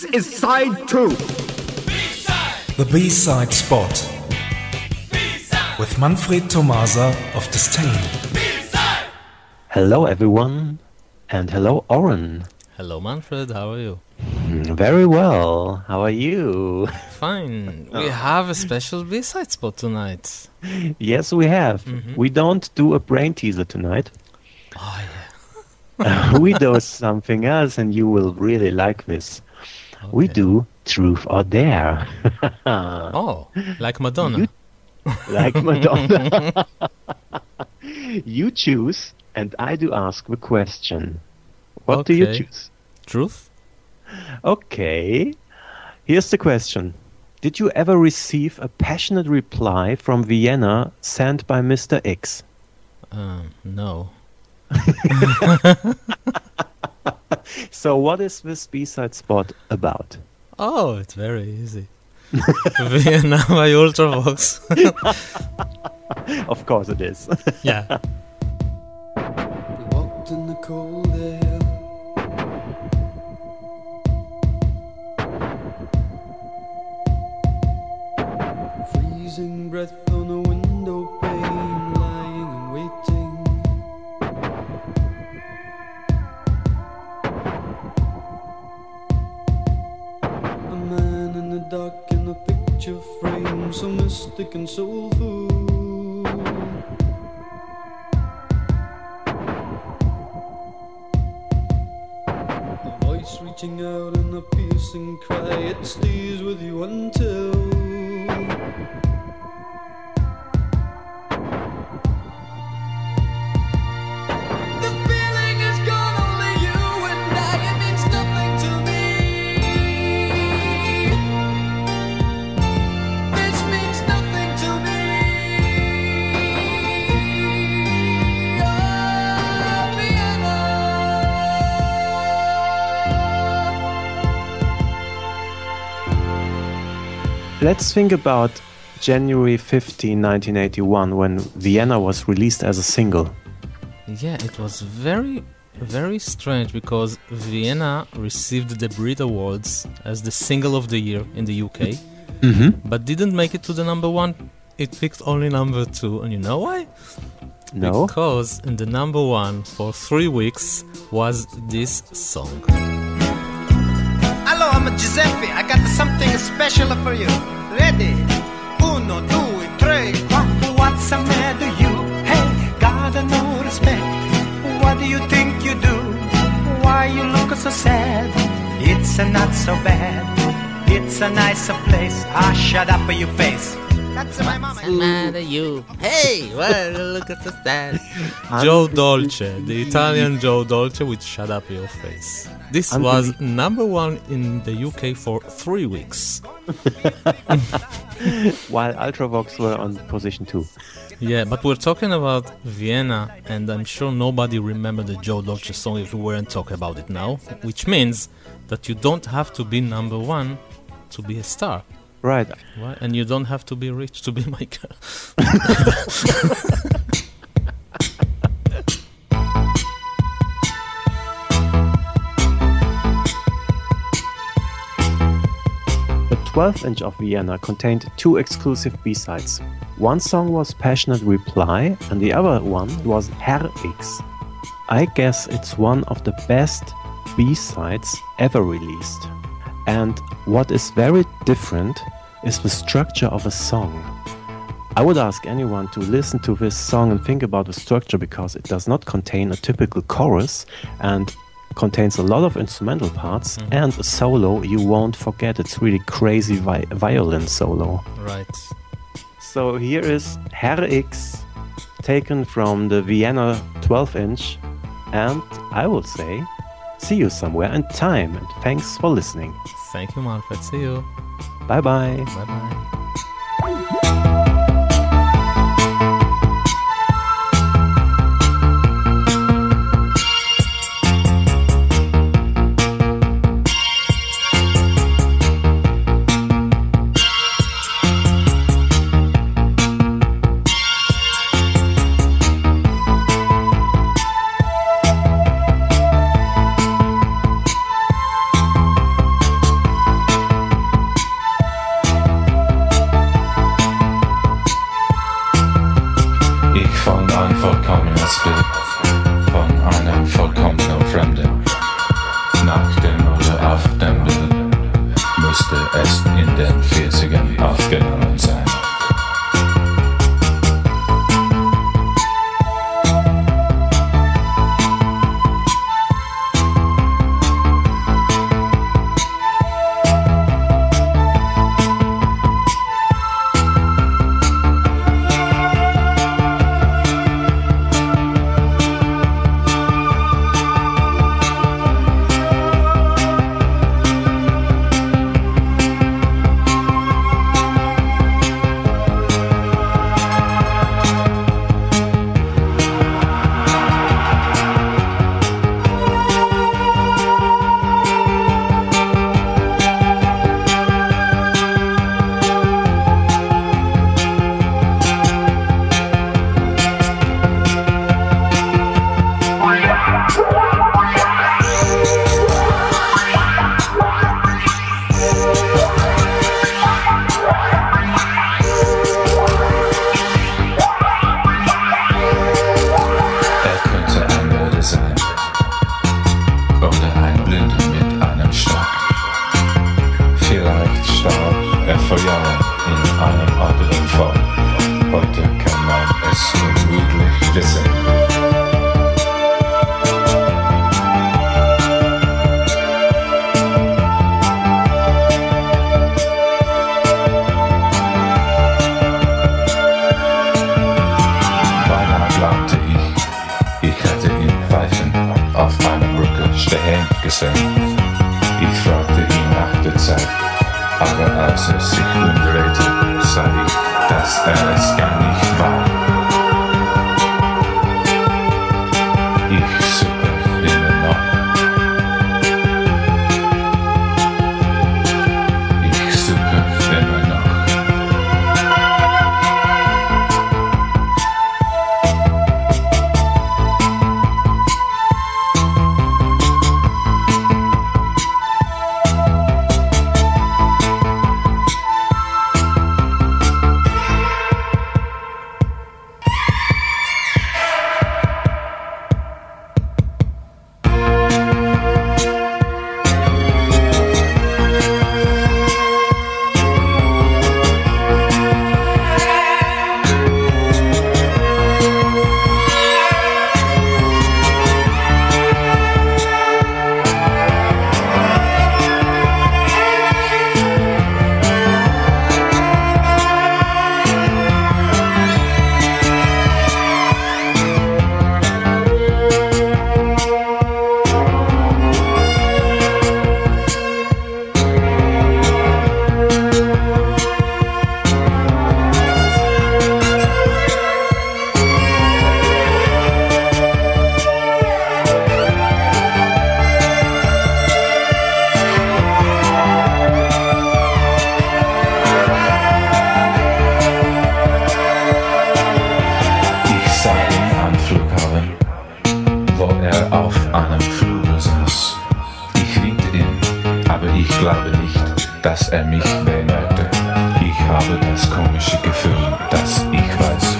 This is side two. The B-side spot with Manfred Tomasa of Disdain. Hello, everyone, and hello, Oren. Hello, Manfred. How are you? Mm, Very well. How are you? Fine. We have a special B-side spot tonight. yes, we have. We don't do a brain teaser tonight. Oh yeah. we do something else, and you will really like this. We do truth or dare, Oh, like Madonna. You- like Madonna. you choose, and I do ask the question. What do you choose? Truth? Okay. Here's the question. Did you ever receive a passionate reply from Vienna sent by Mr. X? Um, no. So, what is this B side spot about? Oh, it's very easy. Vienna by Ultravox. Of course, it is. yeah. We walked in the cold air. Freezing breath picture frame, so mystic and soulful. A voice reaching out in a piercing cry, it stays with you until. Let's think about January 15, 1981, when Vienna was released as a single. Yeah, it was very, very strange because Vienna received the Brit Awards as the single of the year in the UK, Mm-hmm. but didn't make it to the number one. It picked only number two, and you know why? No? Because in the number one for three weeks was this song. Hello, I'm Giuseppe. I got something special for you. Ready? Uno, due, tre, quattro. What's the matter, you? Hey, got no respect. What do you think you do? Why you look so sad? It's not so bad. It's a nicer place. Ah, shut up, your face. That's my mama. matter you? Hey, well, look at the stand. Joe Dolce, the Italian Joe Dolce with Shut Up Your Face. This was number one in the UK for three weeks. While Ultravox were on position two. Yeah, but we're talking about Vienna, and I'm sure nobody remembered the Joe Dolce song if we weren't talking about it now, which means that you don't have to be number one to be a star. Right. And you don't have to be rich to be my girl. The 12th inch of Vienna contained two exclusive B-sides. One song was Passionate Reply and the other one was Herr X. I guess it's one of the best B-sides ever released. And what is very different is the structure of a song. I would ask anyone to listen to this song and think about the structure because it does not contain a typical chorus and contains a lot of instrumental parts mm-hmm. and a solo you won't forget. It's really crazy vi- violin solo. right. So here is Herr X taken from the Vienna 12 inch and I will say see you somewhere in time and thanks for listening. Thank you, Manfred. See you. Bye bye. Bye bye. in den 40ern aufgehört. Starb er vor Jahren in einem anderen Fall. Heute kann man es unmöglich wissen. Beinahe glaubte aber als er sich umdrehte, glaube nicht, dass er mich bemerkte. Ich habe das komische Gefühl, dass ich weiß,